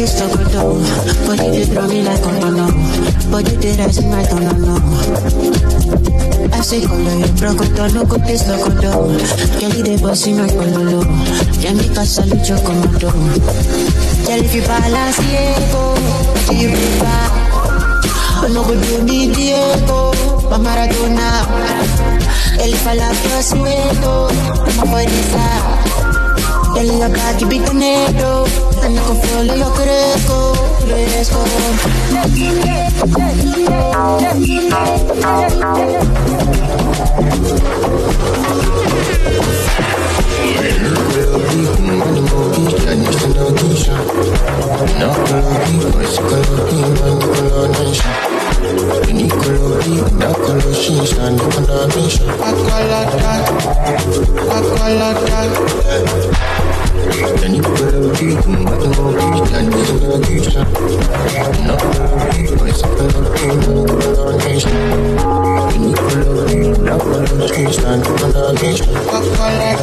no put this to go down But you did throw me like a banana But you did rising right on the I say color you broke down, no good this loco do. Kelly my. Ya mi casa lucho como do. Tell if you balance Diego, you No go do me Diego, ma Maradona. El falafel suelto, ma fuerza. El Belli abbati bite nero Hanno con fiole io cresco Cresco No, no, no, Any color, that color, she's an abomination. I color that, I color that. Any color, you might know me, and you know you shall. No color, you might color, you know. Any color, that color, she's an abomination. I color that,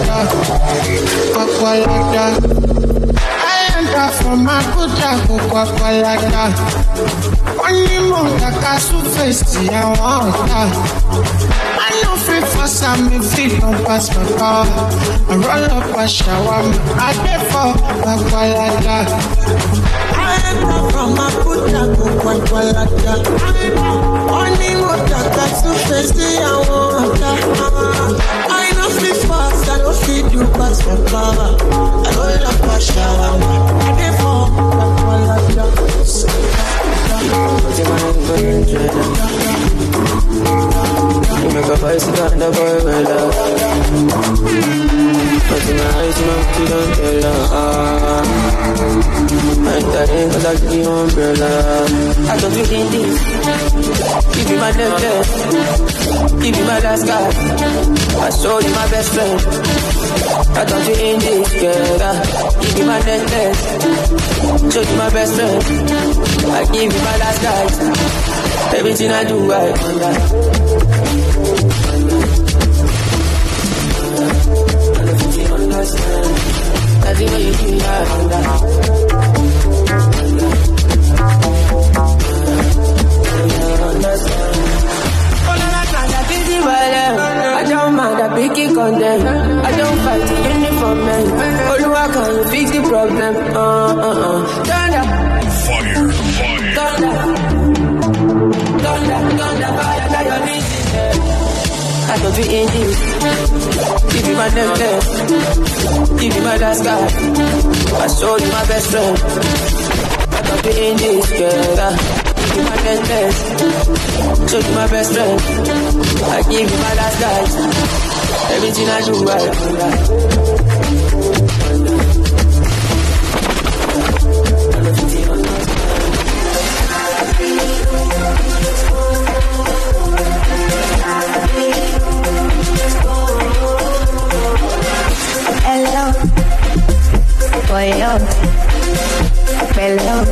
I color that. I am that for my good, I go, I that only moon na castle face i wan die i no fit force am if fit pass my power i roll up a shower i dey for gbagbalaga arịba from abuja go gbagbalaga only moon na castle i wan i no fit force i no fit do pass my power i roll up a shower i dey for gbagbalaga Put your mind virgin. You make a boy with love. But my eyes, you know you don't love. I'm dying cause I give you umbrella. I don't do in this. Give you my leg. Give you my last guy. I show you my best friend. I don't do in this. Give you my leg. Show you my best friend. I give you my last. Everything I do, I understand. Way you do that. I don't mind, I. I don't fight uniform man. Oluwa, can you fix the problem? Uh, uh, uh. Thunder, Fire, fire. thunder. Thunder, thunder, to do in angels. Give me my necklace, give me my last guy. I show you my best friend. I don't fit in this yeah. Give me my necklace, show you my best friend. I give you my last guy. Everything I do, I do. Yo, bello,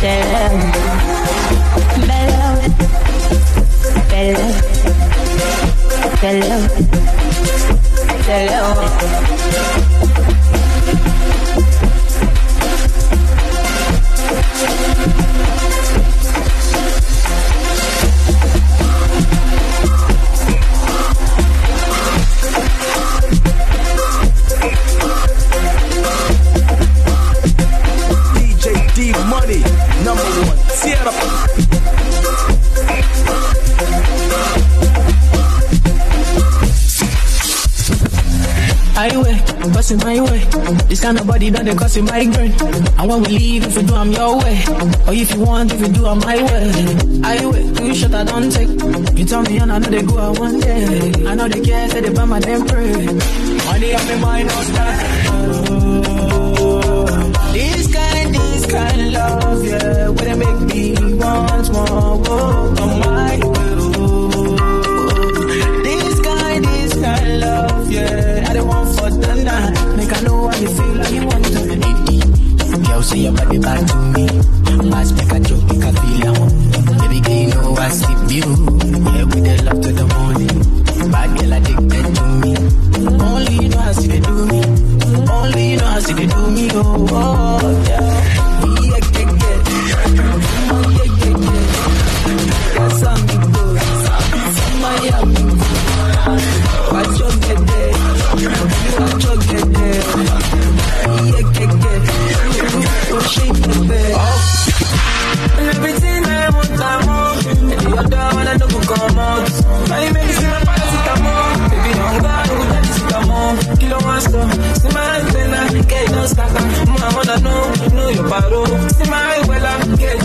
bello, bello, bello, bello, bello. Busting my way. This kind of body done they cause my migraine. And when we leave, if you do, I'm your way. Or if you want, if you do, I'm my way. Highway, two shot I don't take. You tell me, and I know they go out one day. I know they care, say they buy my damn pray. Money on my mind, don't stop. Oh, this kind, this kind of love, yeah. They make me want more, oh, say your body back to me. Mass make a joke, make a feel. Baby girl, you know I sleep you. parou. Smile while I'm getting.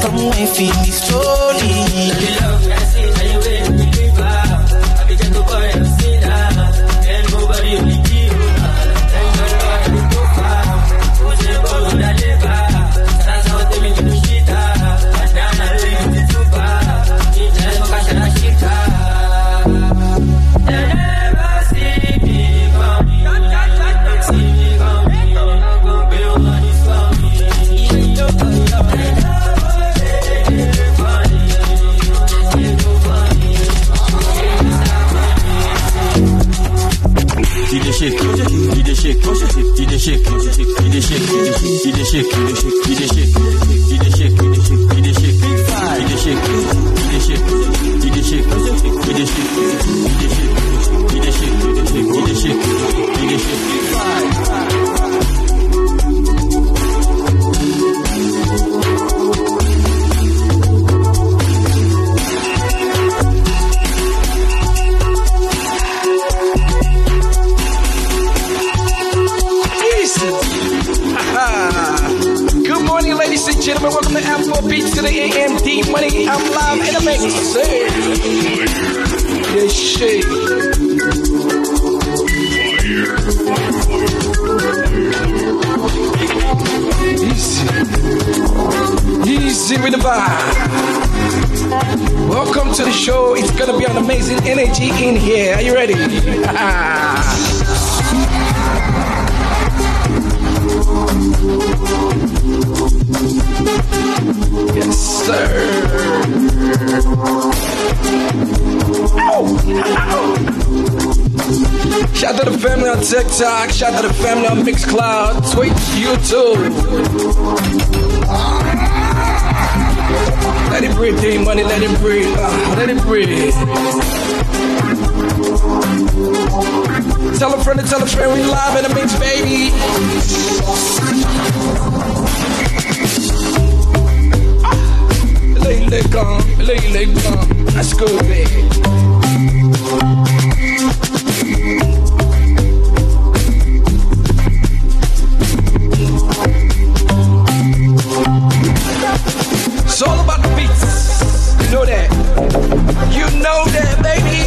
Come feed me slowly. Chique. Money. I'm live in the mix. Hey. Yes, shit. Easy. Easy with the vibe. Welcome to the show. It's gonna be an amazing energy in here. Are you ready? sir. Ow! Ow! Shout out to the family on TikTok. Shout out to the family on Mixcloud, Twitch, YouTube. Let it breathe, Dee Money, let it breathe. Uh, let it breathe. Tell a friend to tell a friend we live in the mix, baby leylegan, leylegan, aşkı be. It's all about the beats. You know that. You know that, baby.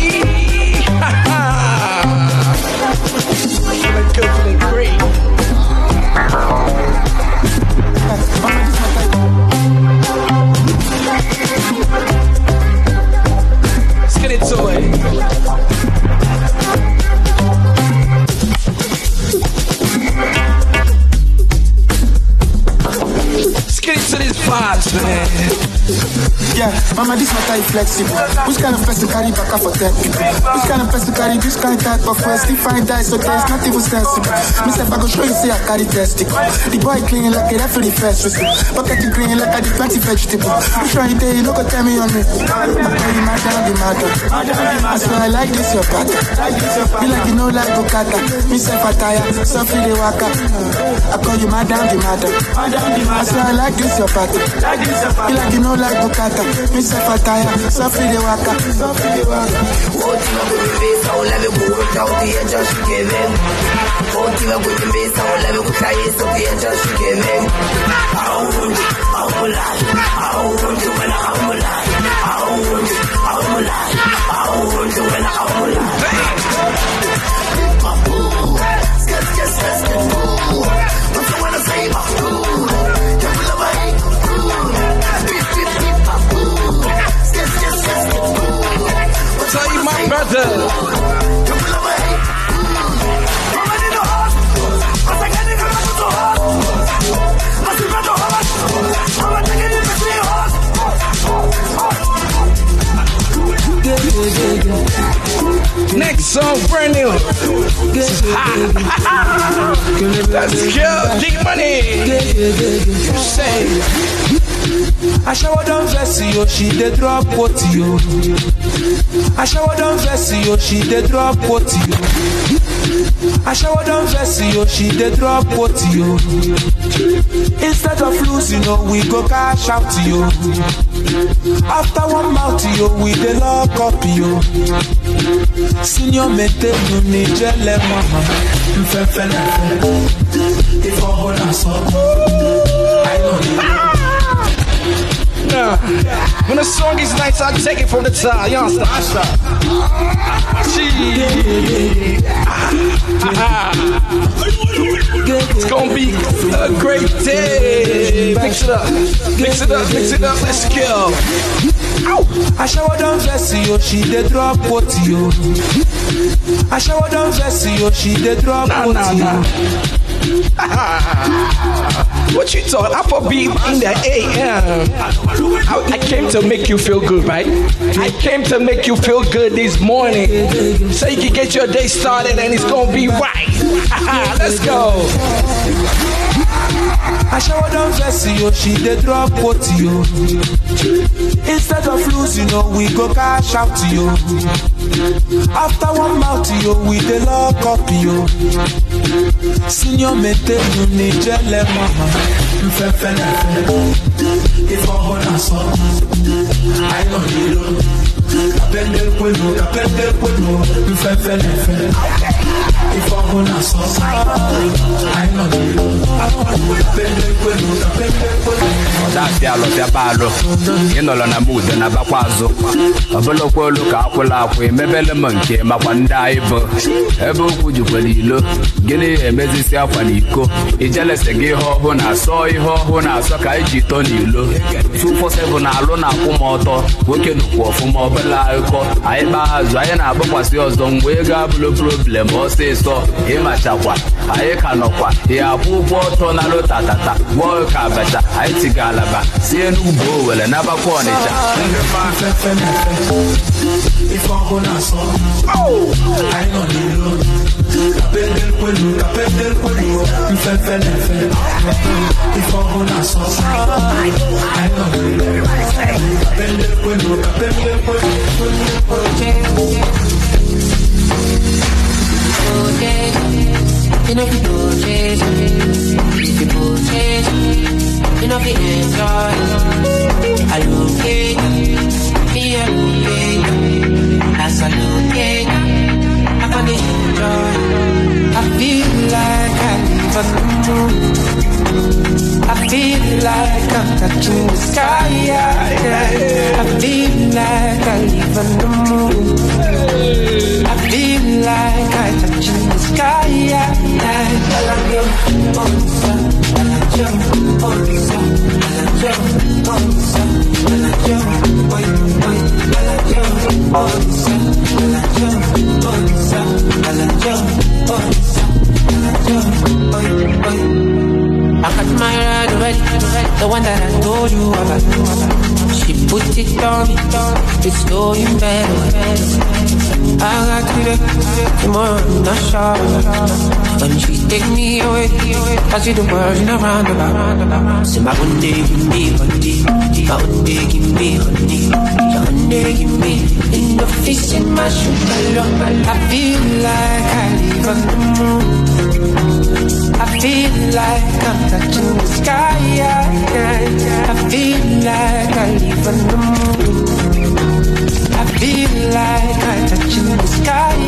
Into man. Yeah, mama, this matter is flexible. Which kind of person carry back up for tech? Which kind of person carry this kind type of first? If I die, so there's not even sensible. Myself, I go show you say I carry testicle. The boy clean like a referee first whistle. Pocket you clean like I did vegetable. Which one you day, you no go tell me on me. I tell you, my down the matter. I swear I like this your pattern. You like you know like Bukata. Myself, I tire, softly they waka. I call you madam the matter. Madam the matter. I say like this your party. Like this your party. You like you know like Bukata. Mr. Fataya, Sophie the Waka, Sophie the Waka. What you know with the face? I'll let me go without the edge and she gave in. What you know with the face? I'll let me go try it. So the edge and. I won't, I won't. I won't I'm alive. Song, brand new. Let's go, G Money. You say. Ashawo don vex yo, oh, she dey drop quote yo. Ashawo don vex yo, oh, she dey drop quote yo. Ashawo don vex yo, oh, she dey drop quote yo. Instead of losing, oh, we go cash out yo. After one mouth yo, we dey lock up yo. Senior mete nu ni jele mama. Mfefe lefe, ifo hola so. I know you. When the song is nice, I take it from the top. You understand? Gee. It's gonna be a great day. Mix it up, mix it up, mix it up. Let's go. Ashawo don vex yo, she dey drop quote yo. Ashawo don vex yo, she dey drop quote yo. What you thought? Afrobeat in the AM. I, I came to make you feel good, right? I came to make you feel good this morning, so you can get your day started and it's gonna be right. Let's go. Ashawo don vex yo, she dey drop quote yo. Instead of losing, oh, we go cash out yo. After one mouth yo, we dey lock up yo. Senior mete nu ni jele mama. Mfefe lefe, ifo hola so. I know kapele kwenu kapele kwenu mfefe na efe ife ọhụụ na asọ anyị nọ n'iru kapele kwenu kapele kwenu ọdafịa alụfịaba alụ ịnọrọ na mude na bakwa azụ ọbụlụkwa olu ka akwụla akwụ emebele m nke makwa ndị anyị bụ ebe okwu jikwara ilo gịnị emezisi akwa na iko ijelese gị ihe ọhụụ na asọ ihe ọhụụ na asọ ka anyị to n'ilo. N'ilo 247 na alụ na akwụ m ọtọ nwoke nụkwu ọfụma ọbụla akụkọ anyị kpaa azụ anyị na-agbakwasị ọzọ mgbe ego abụrụ problem. Ọsịsọ ịmachakwa anyị ka nọkwa ya akwụ ụgwọ ọtọ na lotatata gwọọ ka abacha anyị tiga alaba sie n'ugbo owere n'abakwa ọnịcha If I'm gonna song, I know the road. Kapende el cuello, kapende el cuello, mfefe lefe. If I'm gonna song, I know the road. Kapende el You know do change, do change, you know you enjoy. I me I look it, as I look it, I can enjoy. I feel like I live on the moon. I feel like I'm touching the sky. Yeah, yeah. I feel like I live on the moon. I feel like I touching the sky. Yeah. I love you, oh, so. I love you, oh, so. I love you, oh, so. I love you, oh, oh. I love you, oh, so. I love you, oh, so. I love you, oh, so. I love you, oh, oh. I got my ride already, the one that I told you about. She put it on me, it's going better. I got to the tomorrow, I'm not sure. When she take me away, I see the world in a roundabout. Say my one day give me honey, my one day give me honey, my one day give me in the face in my sugar. I feel like I live on the moon. I feel like I'm touching the sky. I feel like I live on the moon. I feel like I'm touching the sky.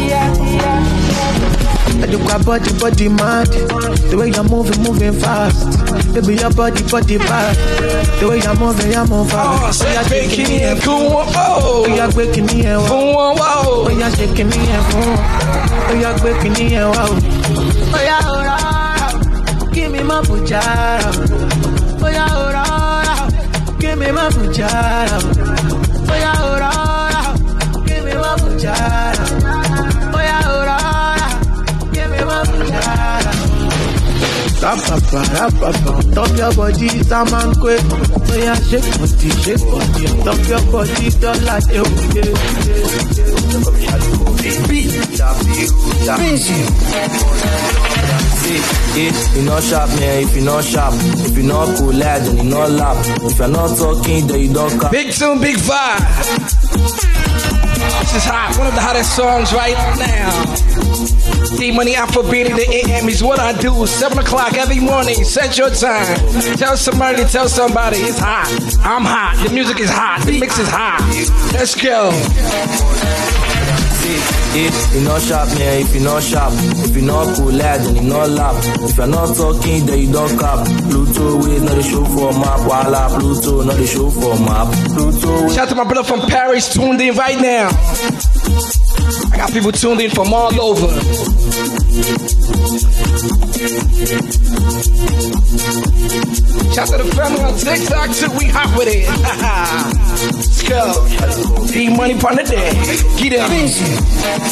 I do got body, body mad. The way you're moving, moving fast. Baby, your body, body bad. The way you're moving, you're moving fast. Oh, say breaking in, cool, oh. You're breaking me, and wow. Oh, you're shaking me, and. Oh, you're breaking me, and wow. Oh, yeah, Give me my me my pujara. Oh, yeah, Rapapa, rapapa, top your body, Saman quick. Oh yeah, shake body, shake body, top your body, don't like you. If you not sharp, man, if you not sharp, if you not cool, lad, then you not laugh. If you're not talking, then you don't come. Big tune, big vibe. This is hot, one of the hottest songs right now. Dee Money Afrobeat in the AM is what I do. 7 o'clock every morning, set your time. Tell somebody to tell somebody it's hot. I'm hot. The music is hot. The mix is hot. Let's go. If you not sharp, man, if you not sharp, if you not cool, lad, then you not laugh. If you're not talking, then you don't cap. Pluto with not the show for map. Voila, Pluto, not the show for map. Pluto Shout out to my brother from Paris tuned in right now. Got people tuned in from all over. Shout out to the family on TikTok too. We hot with it. Let's go. Dee Money partner day. Get it.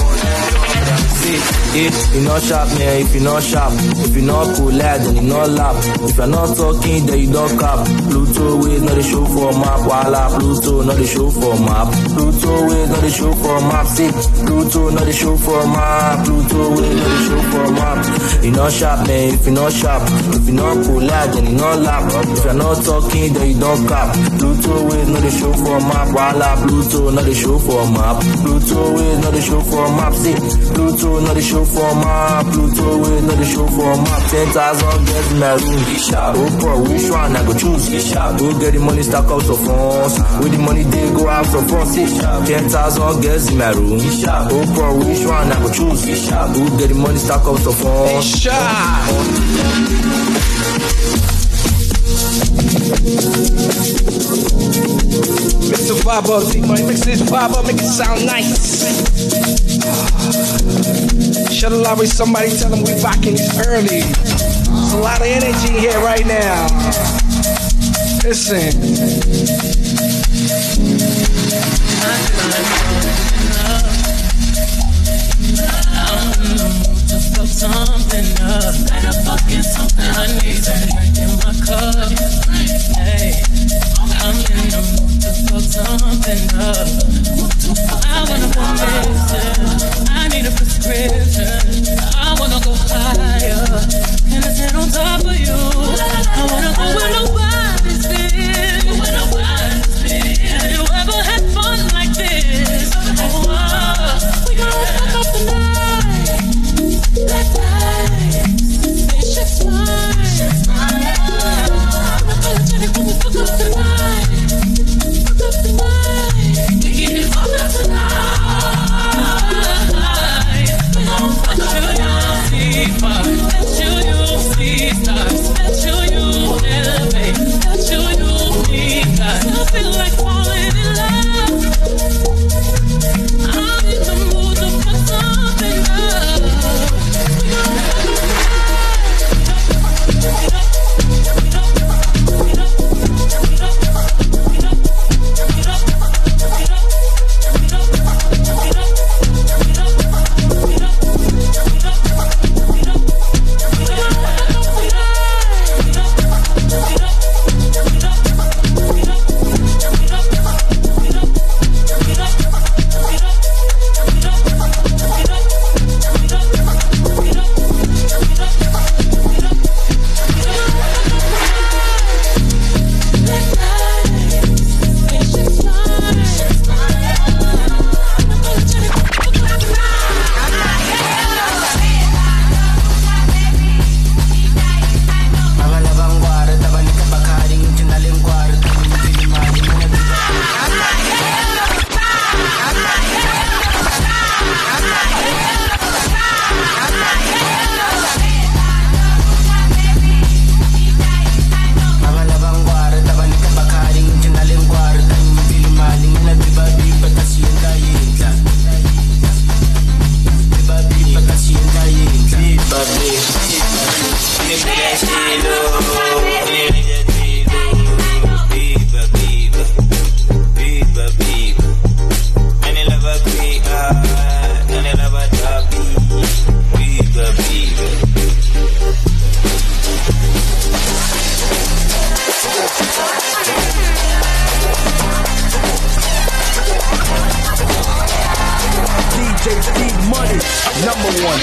If you not sharp, man, if you not sharp, if you not cool, lad, then you not laugh. If you're not talking, then you don't cap. Pluto with not the show for map. Voila, Pluto, not the show for map. Pluto with not the show for map. See, Pluto, not the show for map. Pluto with not the show for map. You not sharp, man, if you not sharp, if you not cool, lad, then you not laugh. If you're not talking, then you don't cap. Pluto with not the show for map. Voila, Pluto, not the show for map. Pluto with not the show for map. See, Pluto, not the show for map. Pluto with not the show for map. Ten thousand my room. Oh, bro, which one I go choose? Go get the money, stack out of funds. With the money, they go out of funds. Ten thousand my room. Oh, bro, which one I go choose? Go get the money, stack out of funds. Mix the vibe up, Dee Money. Mix this vibe up, make it sound nice. Shut the with somebody, tell them we rocking it early. There's a lot of energy here right now. Listen. Something up, and I'm fucking something I need to drink in my cup. Hey, I'm in the mood to fuck something up. I wanna go missing. I need a prescription. I wanna go higher. Can I sit on top of you? I wanna go where nobody's been. Where nobody's money,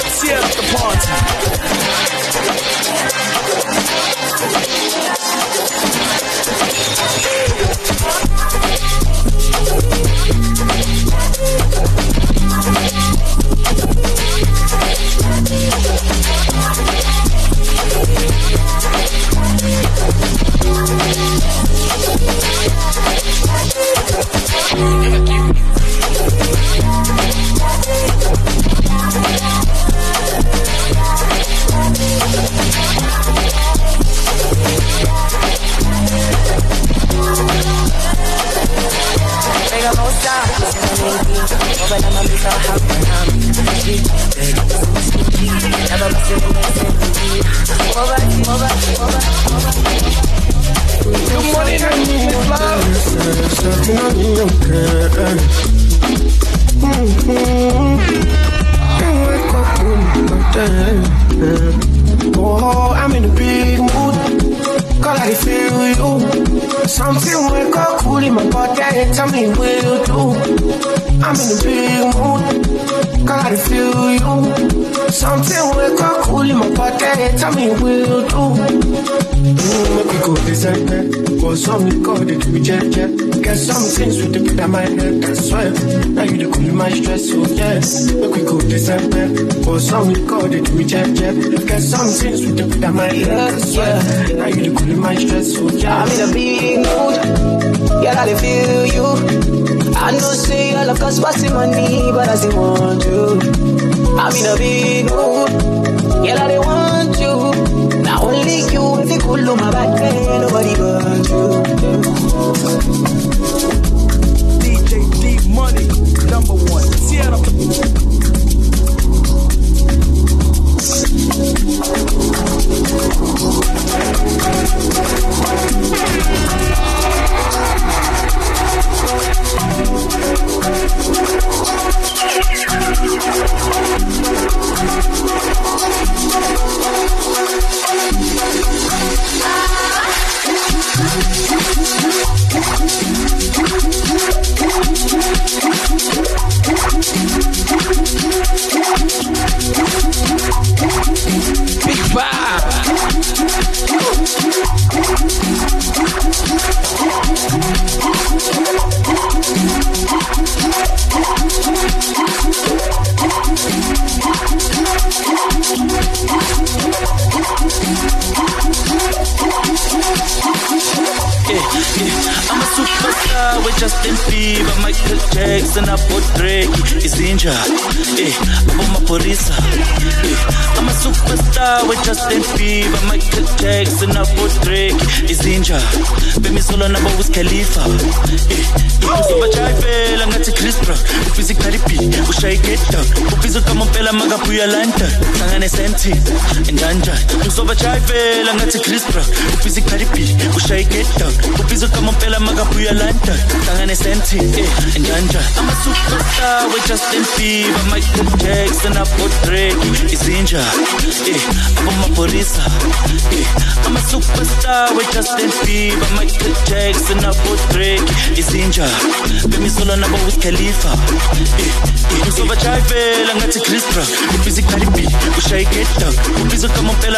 Tear up the party. Put my head. I swear. Now you the cool my stress. So yes. Make we go that. Go some it we jet jet. Get some things with the on my head. I swear. Now you the cool my stress. So yes. I'm in a big mood. Yeah, I feel you. I know say your love cost passing money, but I still want you. I'm in a big mood. Yeah, I want you. Now only you, if you cool my back, nobody but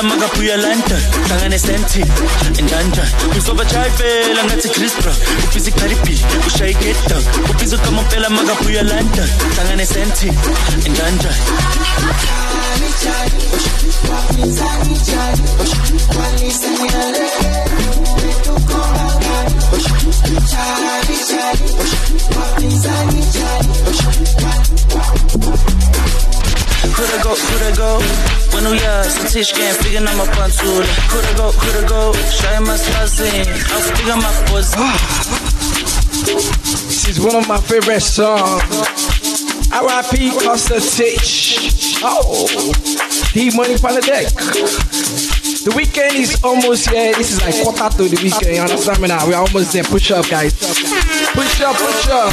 makabuya London, hlangane senti, njanja. Ubajayivela ngathi Chris Brown, ubizi Cardi B, ushaye get down, ubizi kamompela makabuya London, hlangane senti, njanja. Coulda go, coulda go. When we are, some teach game, figure out my pantula. Coulda go, coulda go. Shy my slazin. I'll figure my pose. This is one of my favorite songs. R.I.P. Costa Titch. Oh, Dee Money on the deck. The weekend is almost here. This is like quarter to the weekend. You understand me now? We're almost there. Push up, guys. Push up, push up.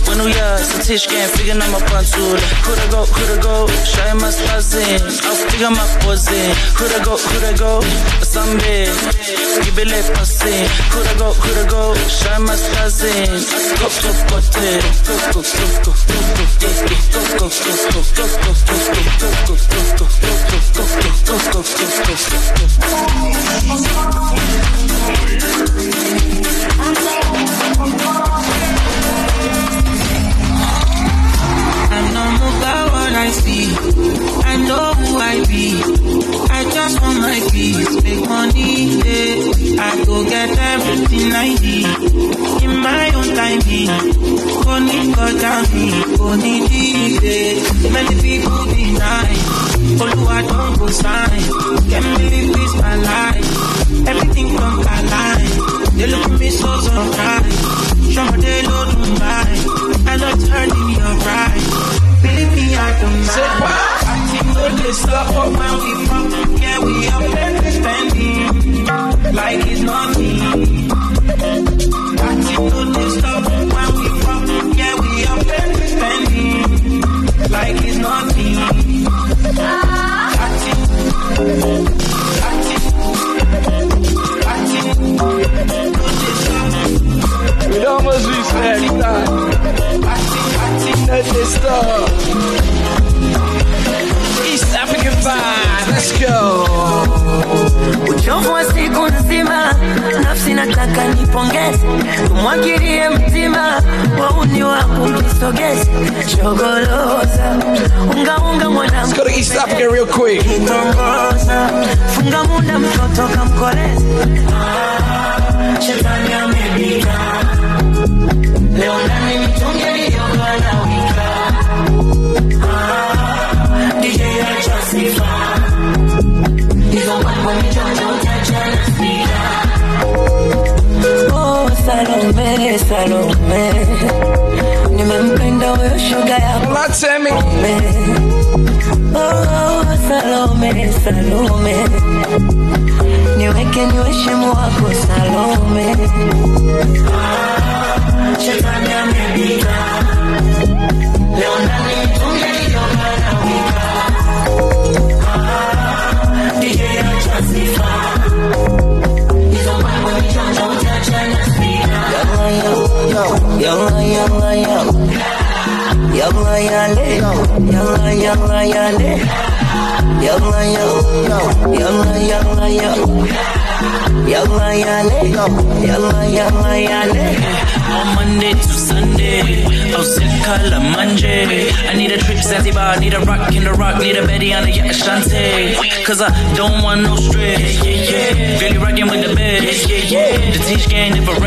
Shy mastazin. Afiga mapozin. Coulda go, coulda go. Sambe. Gibele pasin. Coulda go, coulda go. Shy mastazin. Go, go, go, go, go, go, go, go, go, go, go, go, go, go. I I see. I know who I be. I just want my peace, make money. Yeah. I go get everything I need in my own time. Eh. Only God me, only DJ. Eh. Many people deny. Oluwa don't go sign. Can't believe this my life. Everything come alive. They look at me so surprised. this up for where we from. Yeah, we up and expanding like it's nothing. Got to do this up where we from. Yeah, we up and expanding like it's nothing. Vediamo sui snack, dai! Nel testo! Vibe. Let's go. uchovu wa siku nzima, nafsi nataka nipongeze, tumwagilie mtima wauni wa mkisogeze, chogoloza ungaunga mwanamke Let's go to East African real quick. kitongoza, funga muda mtoto kamkoleze, Ah, shetani leo ndani mitungi wika. Ah, Salome, Salome, nimempenda huyo shoga yako Oh, Salome, Salome, niweke niwe shimo wako Salome. Ah, Shetani amepita Yalla, yalla, yalla. Yalla. Yalla, yalla, yale. Yalla, yalla. Yalla, yalla, yalla. Yalla, yale. Yalla, yalla, yale. On Monday to Sunday, oh sick color Monday. I need a trip to Zanzibar, need a rock in the rock, need a Betty on the yeah, Ashante. Cause I don't want no stress. Yeah, yeah. Really rocking with the best. Yeah, yeah. The teach game different.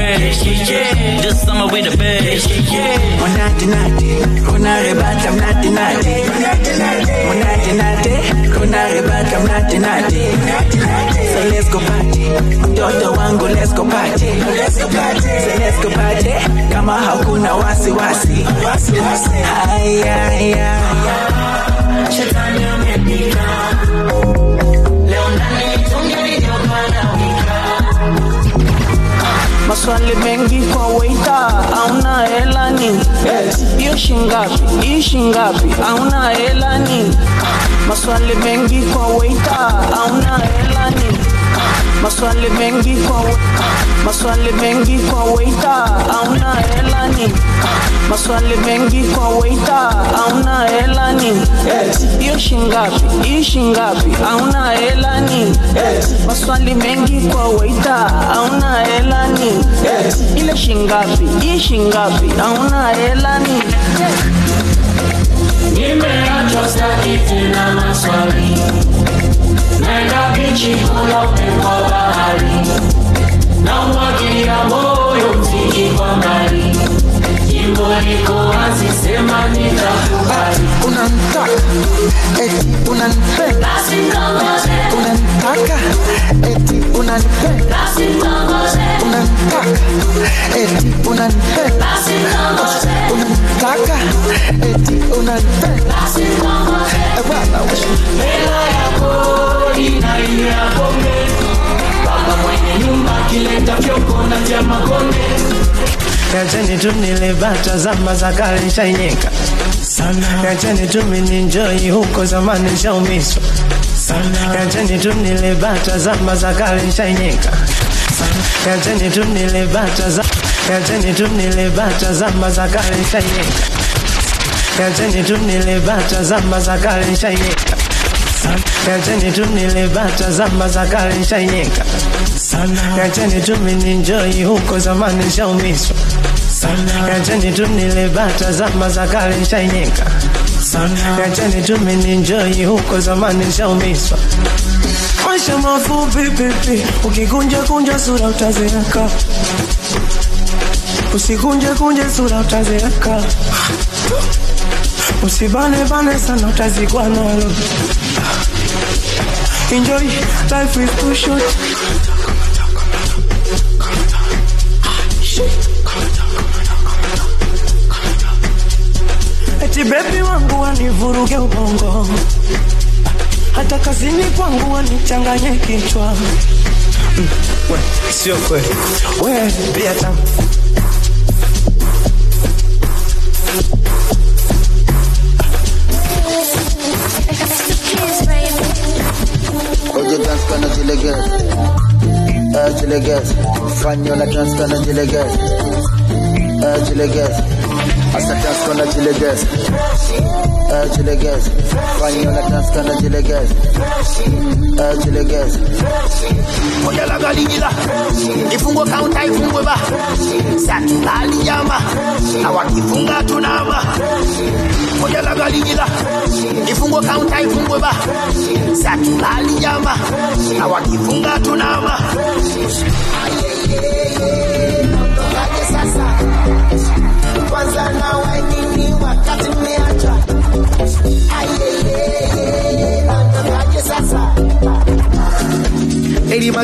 Yeah, yeah. This summer we the best. Yeah, yeah. Unati nati, unarebata mnati nati. Unati nati, unarebata mnati nati. So let's go party, mtoto wangu let's go party. Let's go party. Say let's go party, kama hakuna wasiwasi. Haya, haya, Shetani amepita leo ndani mitungi aliyokuwa na maswali mengi kwa waita auna helani hiyo yes. shingapi? Hii shingapi? Auna helani maswali mengi kwa waita auna helani maswali mengi kwa maswali mengi kwa waiter, hauna hela maswali mengi kwa waiter, hauna hela ni. Hiyo shingapi hii shingapi, hauna hela ni. Maswali mengi kwa waiter, hauna hela ni. Ile shingapi hii shingapi, hauna hela ni. Nimeachwa sakiti na maswali. Bichi kula upepo wa bahari, na umwagilia moyo mziki kwa mbali, jimbo liko wazi, sema nitakubali. eti unanipenda eti eti eti. Eh, baba mwenye nyumba akileta fyoko na vya makonde Yacheni tu nilibata zama za kale nishainyeka sana. Yacheni tu mininjoi huko zamani nishaumiswa sana. Yacheni tu nilibata zama za kale nishainyeka sana. Yacheni tu nilibata za Yacheni tu nilibata zama za kale nishainyeka Yacheni tu nilibata zama za kale nishainyeka sana. Yacheni tu nilibata zama za kale nishainyeka sana. Tu mininjoi huko zamani nishaumiswa sana. Tu nilibata zama za kale nishainyeka sana. Tu mininjoi huko zamani nishaumiswa maisha mafupi pipi, ukikunja kunja sura utazeeka, usikunje kunje sura utazeeka, usibane bane sana utazikwa nalo. Enjoy, life is too short. Eti baby wangu wanivuruge ubongo, hata kazini kwangu wanichanganye kichwa. Mm, we, sio kweli, we pia tamu Oye dance kana jileges Eh jileges Fanyola dance kana jileges Eh jileges Asa dance kana jileges Fanyola dance kana jileges Eh jileges Moja la galila ifungwe kaunta ifungwe na tunama. Moja la galila ifungwe kaunta ifungwe ba. Na tunama. Kwanza nawe nini wakati mmeacha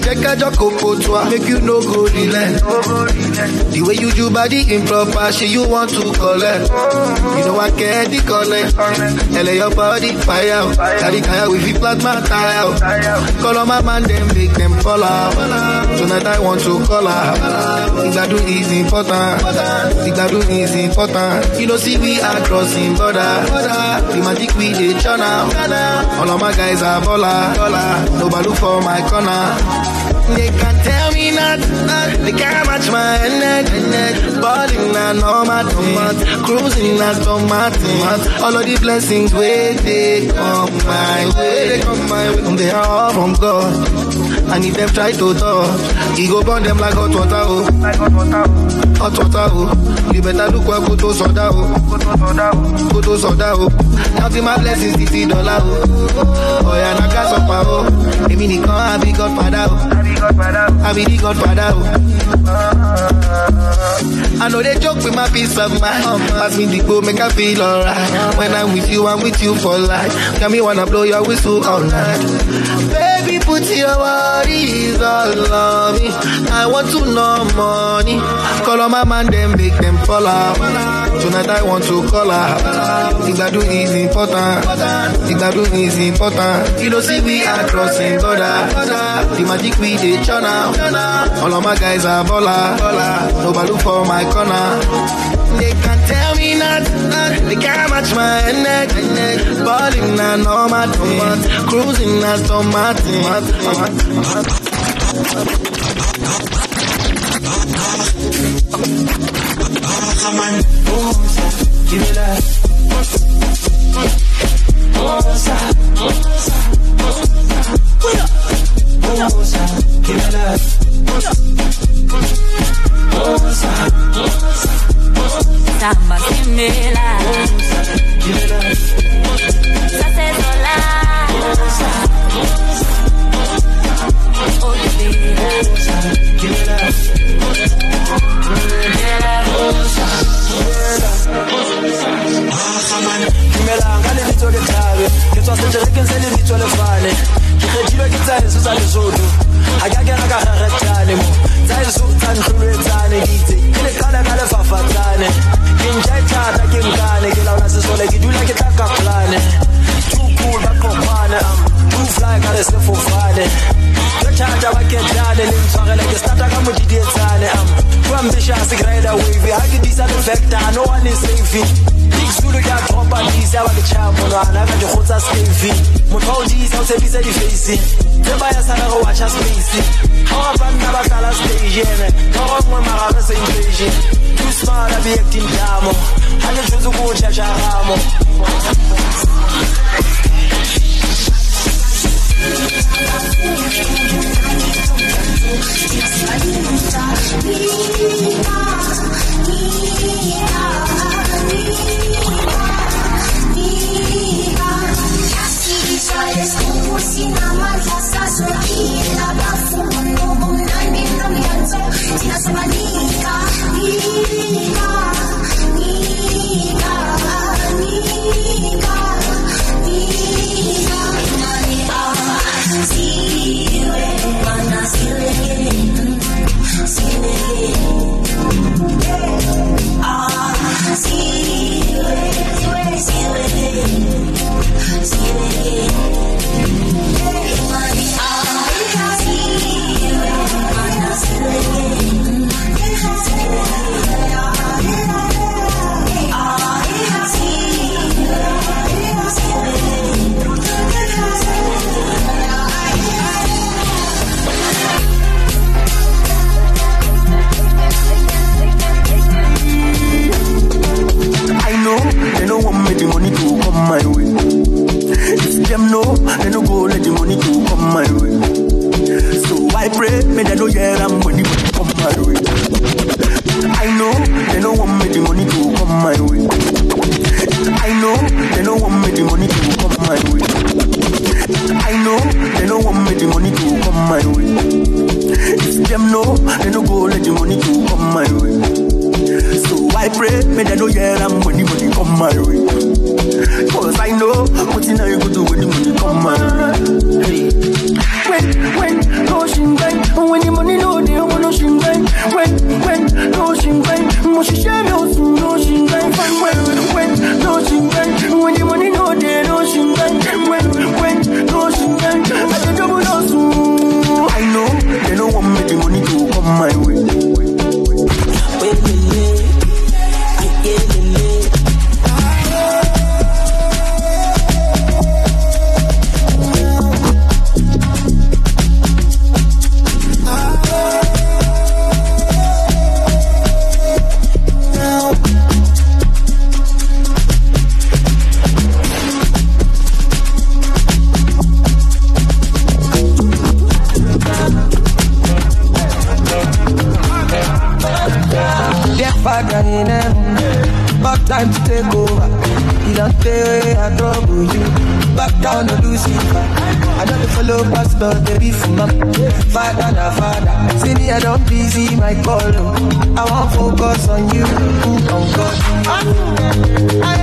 My check just make you no go relent. The way you do body improper, shit you want to collect. You know I get the connect. LA your body fire. Carry kaya with the plasma tie out. Call on my man, them make them fall out. Tonight I want to call out. Things I do is important. Things I do is important. You know see we are crossing border. The magic we dey churn out. All of my guys are baller. Nobody look for my corner. They can't tell me nothing. They can't match my energy. Balling na normal thing. Cruising na tomati. All of the blessings where they come my way. They come my way. They are all from God. And if them try to touch, he go burn them like hot water. Oh. Like hot water. Oh. Hot water. Oh. You better look where go to soda. Oh. Go to soda. Oh. Soda. Oh. Counting my blessings, fifty dollar. Oh. Oh yeah, na gas up. Oh. Èmi nìkan àbí godfather. Oh. I be the godfather. Oh. I know they joke with my peace of mind. Pass me the bowl, make I feel alright. When I'm with you, I'm with you for life. Got me wanna blow your whistle all night. Baby, put your worries all on me. I want to know money. Call on my man, then make them follow. Tonight I want to call. Things I do is important. Things I do is important. You know, see we are crossing border. The magic we dey churn. All of my guys are baller. Nobody look for my corner. They can't tell me nothing. They can't match my energy. Balling na normal. Cruising na on, give me that. Be for my father, father. See me, I don't busy my call. I want focus on you, on God. I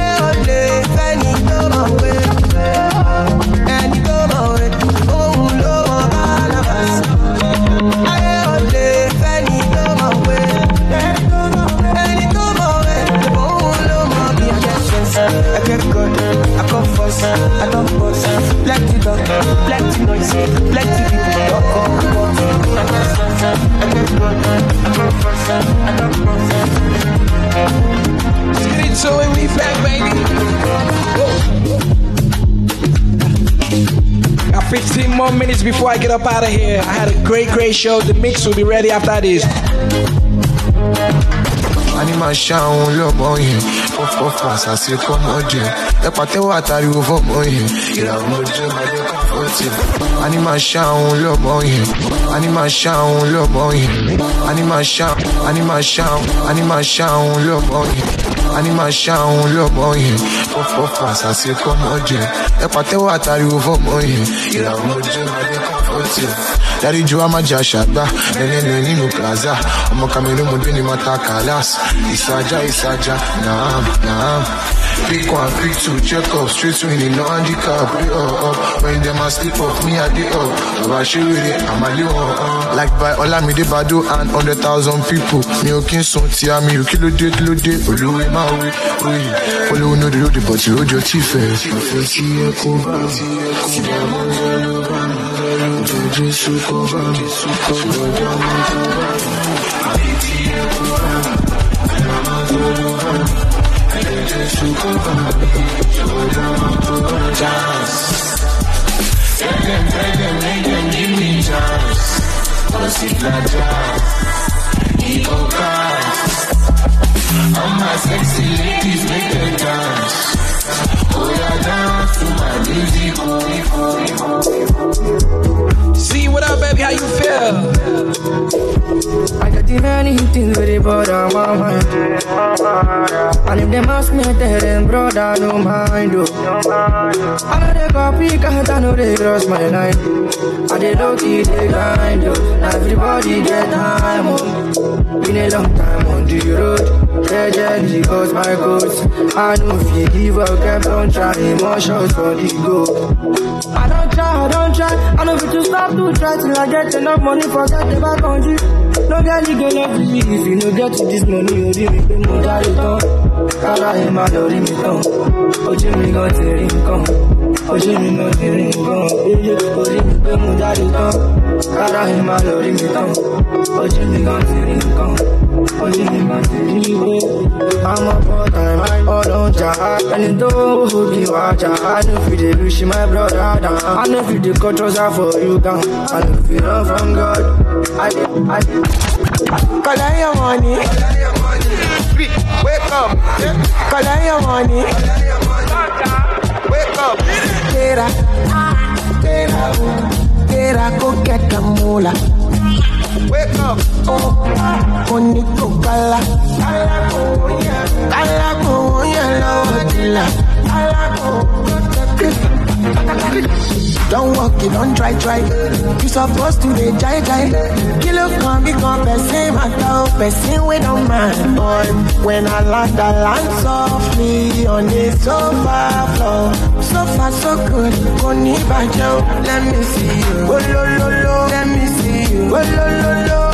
Lord, Barnabas. I penny to. Penny to my way. I come first, don't. Plenty plenty noise, plenty people it, we back, baby. Got 15 more minutes before I get up out of here. I had a great, great show. The mix will be ready after this. Anima ṣàwọn lọ́mọ yẹn, fọ́fọ́ fàṣàṣe kọ́mọ jẹ. Ẹ pàtẹ́wọ́ àtàríwò fọ́mọ yẹn, ìràwọ̀ ojú ọmọdé kọ́fọ́tì. Anima ṣàwọn lọ́mọ yẹn, anima ṣàwọn lọ́mọ yẹn, anima ṣàwọn, anima ṣàwọn, anima ṣàwọn lọ́mọ yẹn. Anima ṣàwọn lọ́mọ yẹn, fọ́fọ́ fàṣàṣe kọ́mọ jẹ. Ẹ pàtẹ́wọ́ àtàríwò fọ́mọ yẹn, ìràwọ̀ ojú ọmọdé kọ́fọ́tì. Dárí ju àmàjà ṣàgbá, nẹ́nẹ́nẹ́ nínú plaza. Ọmọ Cameroon mo ní Mata Kalas. Ìsájà ìsájà, naam, naam. Pick one, pick two, check up, straight winning, no handicap. Pray up, up. When them a sleep off, me I dey up. Baba ṣe wèrè, àmàlẹ́ wọn. Uh. Like by Olamide Bado and hundred thousand people. Mi ò kí n sun ti àmì ò kí ló dé kí ló dé. Olúwe máa wé, wéyì. Olówó no dey ròde but ìrójọ tí fẹ́. Ìfẹ́ tí ẹ kó bá mi, tí ló bá mi. Mi, mi bá mi. Give me cast. All my sexy ladies make dance. See what up, baby? How you feel? Many things with the bother my mind. And if them ask me, tell them, brother, no mind. Oh. I know they copy, cause I know they cross my line. I they low key, they grind. Oh. Now everybody get time. Oh. Been a long time on the road. Yeah, goes my goals. I know if you give up, kept on trying. More shots for the goal. I don't try, I don't try. I know if you stop to try till I get enough money, for forget the back on you. No girl, you gonna love me if you no get to this money, you rí mi pé mo dárí tán. Kára ẹ̀ máa lọ rí mi tán. Ojú mi gan ti rí nǹkan. Ojú mi gan ti rí nǹkan. Orí mi pé mo dárí tán. Kára ẹ̀ máa lọ rí mi tán. Ojú mi gan ti rí ìwé. Àmọ́ bọ́tà ẹ̀ ọlọ́jà. Ẹni tó bí wà jà. I know if you wish my brother. I know if dey cut trouser for you down. I know if you from God. I I. Collect your money. Wake up. Collect your money. Wake up. Tera, tera, tera, go get the moolah. Wake up. Koniko kala, kala ko yellow dila. Don't walk it, don't try, try. You supposed to be jai jai. Kilo come become person, matter person we don't mind. Boy, when I land, I land softly on the sofa floor. So far, so good. Koni bajo, let me see you. Oh lo lo lo, let me see Oh lo lo lo,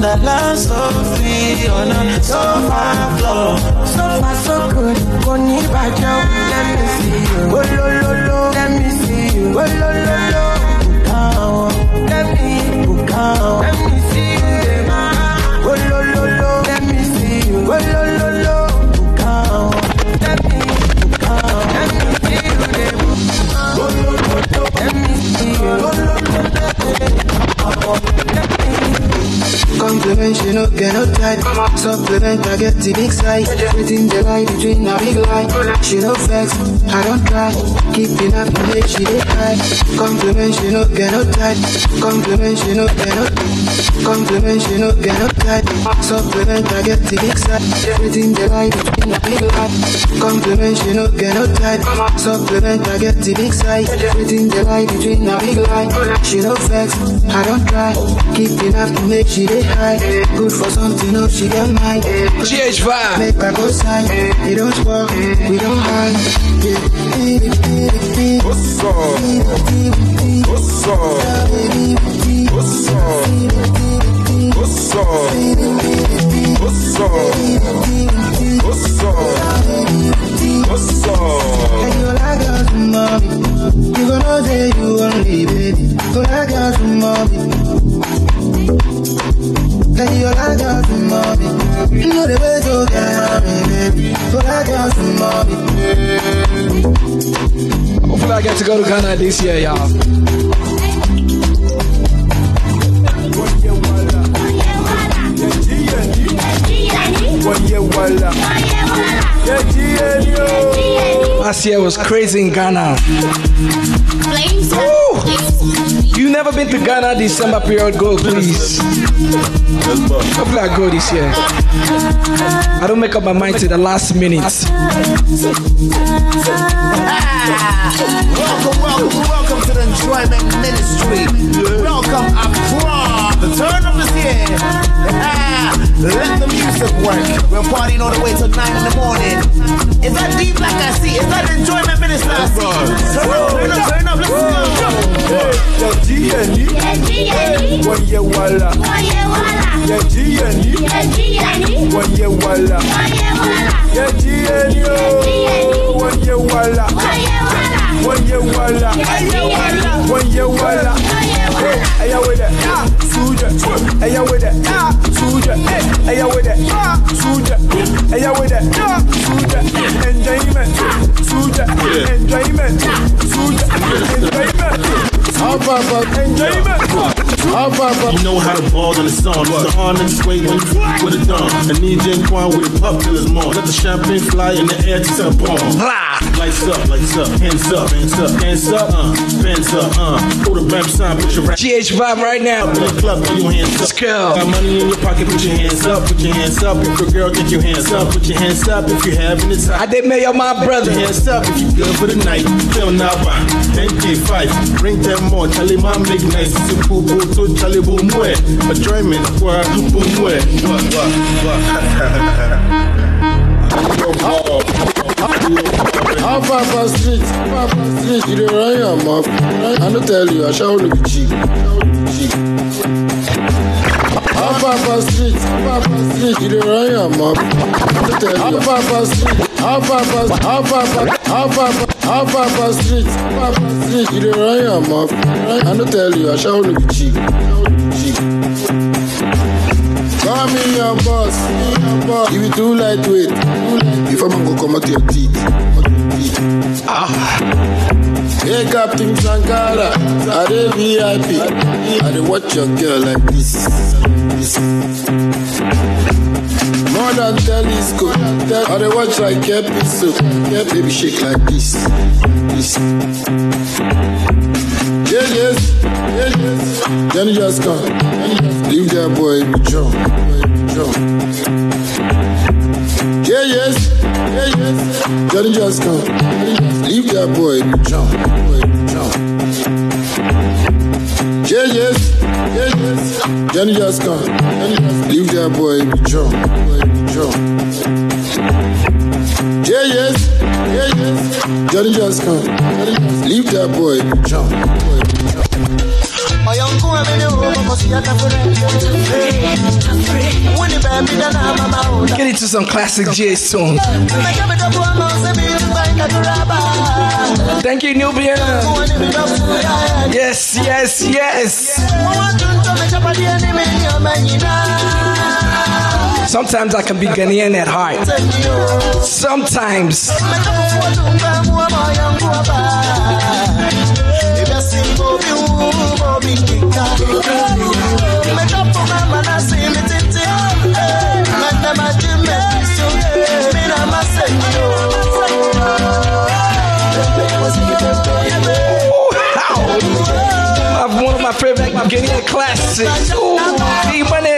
When land, so free on a sofa floor. So far, so good. Koni bajo, let me see you. Oh lo lo lo, let me see you. Oh lo lo lo, bukao. Let me bukao. Let me see you. Oh lo lo lo, let me see you. Oh lo lo lo, bukao. Let me bukao. Let me see you. Oh lo lo lo, let me see you. Oh lo lo lo, let me Compliment, she no get no tight. Supplement, I get the big size. Everything they lie between a big lie. She no vex, I don't try. Keeping up to make she dey high. Compliment, she no get no tight. Compliment, she no get no. Compliment, she no get no tight. Supplement, I get the big size. Everything they lie between a big lie. Compliment, she no get no tight. Supplement, I get the big size. Everything they lie between a big lie. She no vex, I don't try. Keeping up to make she dey high. Good for something, no, she get mine. GH5. Make her go side. We don't walk, we don't hide. Yeah. What's up? What's up? This year, y'all. Last year was crazy in Ghana. Ooh. You never been to Ghana December period? Go, please. Hopefully I go this year. I don't make up my mind to the last minute. Welcome, welcome, welcome to the Enjoyment Ministry. Welcome, Accra. The turn of this year. Let the music work. We're partying all the way till 9 in the morning. Is that deep like I see? Is that Enjoyment Ministry I see? Turn up, turn up, turn up. Let's go. Yeah, GNE. One year walla. Yeah, GNE. One year walla. Yeah, GNE. oh. One year walla. One year walla. One year walla. Hey, yeah, with it. Suja. Hey, yeah, with it. Suja. Hey, yeah, with it. Suja. Hey, yeah, with it. Suja. Enjoyment. Suja. Enjoyment. Suja. Enjoyment. Enjoyment? You know how to ball on the song. It's the on and sway when you with a. I need Jane Quan with a pup till it's more. Let the champagne fly in the air to a bomb. Lights up, lights up, hands up, hands up, hands up, uh, hands up, uh. Throw the bam sign, put your rap. GH vibe right now. Up in the club, put your hands up. Let's go. Got money in your pocket, put your hands up, put your hands up. If your girl, get your hands up, put your hands up. If you having it I did mayo my brother. Put your hands up if you good for the night. Feel now, one, five. Bring them more, Charlie, my make nice. It's a poo poo to Charlie boom way. Enjoyment, kwa boom way. What, what, How far for street? How far for street? You dey run your mouth. I no tell you, I shall only be cheap. How far for street? How far for street? You dey run your mouth. I no tell you. How far for street? How far for how far for how far for how far for street? How far for street? You dey run your mouth. I no tell you, I shall only be. Cheap. Call me your boss. If you too lightweight, before man go come out your teeth. Ah. Hey Captain Sankara, I dey VIP. I dey watch your girl like this. More than telescope, I dey watch like episode. Yeah, baby shake like this. this. Yeah, yes, yeah, yes. Then you just come. Leave that boy be drunk. Yeah, yes, yeah, yes. You just come. Leave that boy be drunk. Yeah, yes, yeah, yes. You just come. Leave that boy be drunk. Yeah, yes, yeah, yes. You just come. Leave that boy be drunk. Get into some classic J songs. Thank you, Nubia. Yes, yes, yes. Sometimes I can be Ghanaian at heart. Sometimes. One of my favorite Ghanaian classics. Ooh, Dee Money.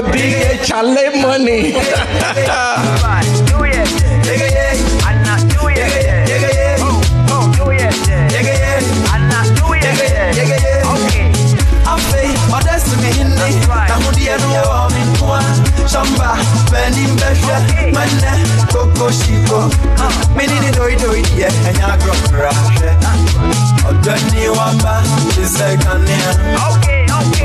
your DH, I lay money. Samba, bending beshe, mene, koko shiko Mini ni doi doi diye, enya gro crash Odeni wamba, dise kanye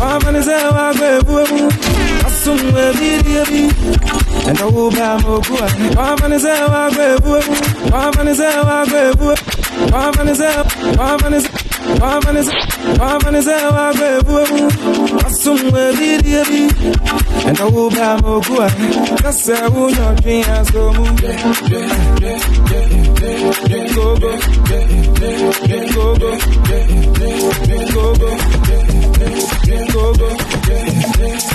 wamanizewa gwebuebu asumwe biriebi endawubamoguwa wamanizewa gwebuebu wamanizewa gwebuebu wamanizewa wamanizewa wavaneze wavaneze wavevuevu wasumwe diriebi endawubamogua kase unyotwia somu gogo gogo gogo gogo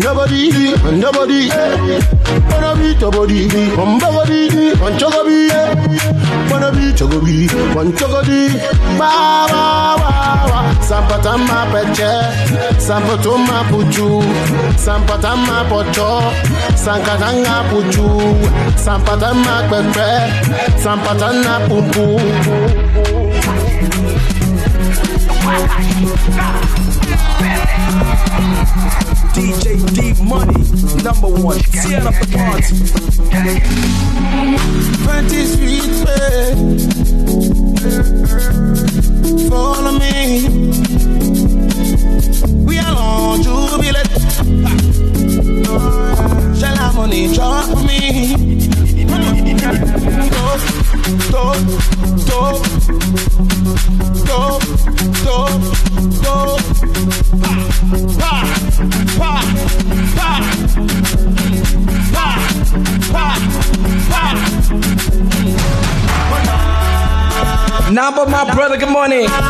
nobody, and nobody. Wanna beat to body, on body, on chocobi. Wanna beat to go be, on. Ba ba ba ba. Sampatama peche, sampatoma puchu, sampatama pocho, sankatanga puchu, sampatama pepe, sampatana pumpu. Go! DJ Dee Money, number one. Tear up the party. 20 street way. Follow me. We are on jubilee. Shall I money drop me? Good morning.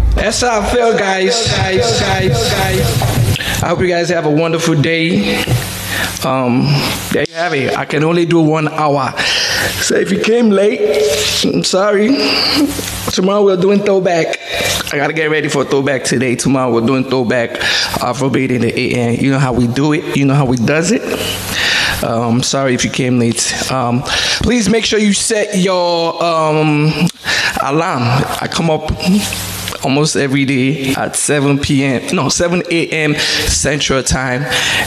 That's how I feel, guys. Guys, guys, guys. I hope you guys have a wonderful day. Um, there you have it. I can only do one hour. So if you came late, I'm sorry. Tomorrow we're doing throwback. I gotta get ready for throwback today. Tomorrow we're doing throwback Afrobeat in the AM. You know how we do it. You know how we does it. Um, sorry if you came late. Um, please make sure you set your um, alarm. I come up almost every day at 7 p.m. No, 7 a.m. Central Time,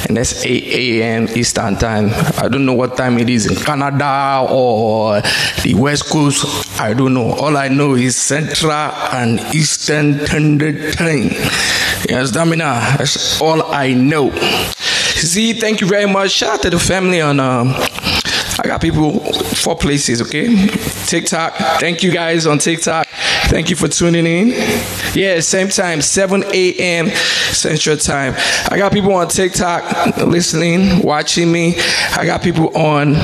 and that's 8 a.m. Eastern Time. I don't know what time it is in Canada or the West Coast. I don't know. All I know is Central and Eastern Standard Time. Yes, Damina. That's all I know. Z, thank you very much. Shout out to the family on um I got people four places, okay? TikTok. Thank you guys on TikTok. Thank you for tuning in. Yeah, same time, 7 a.m. Central Time. I got people on TikTok listening, watching me. I got people on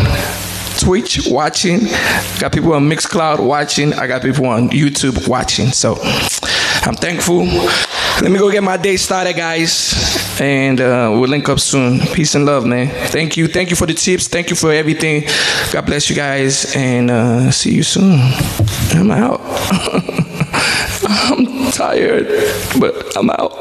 Twitch watching. I Got people on Mixcloud watching. I got people on YouTube watching. So I'm thankful. Let me go get my day started, guys. And uh, we'll link up soon. Peace and love, man. Thank you. Thank you for the tips. Thank you for everything. God bless you guys. And uh, see you soon. I'm out. I'm tired, but I'm out.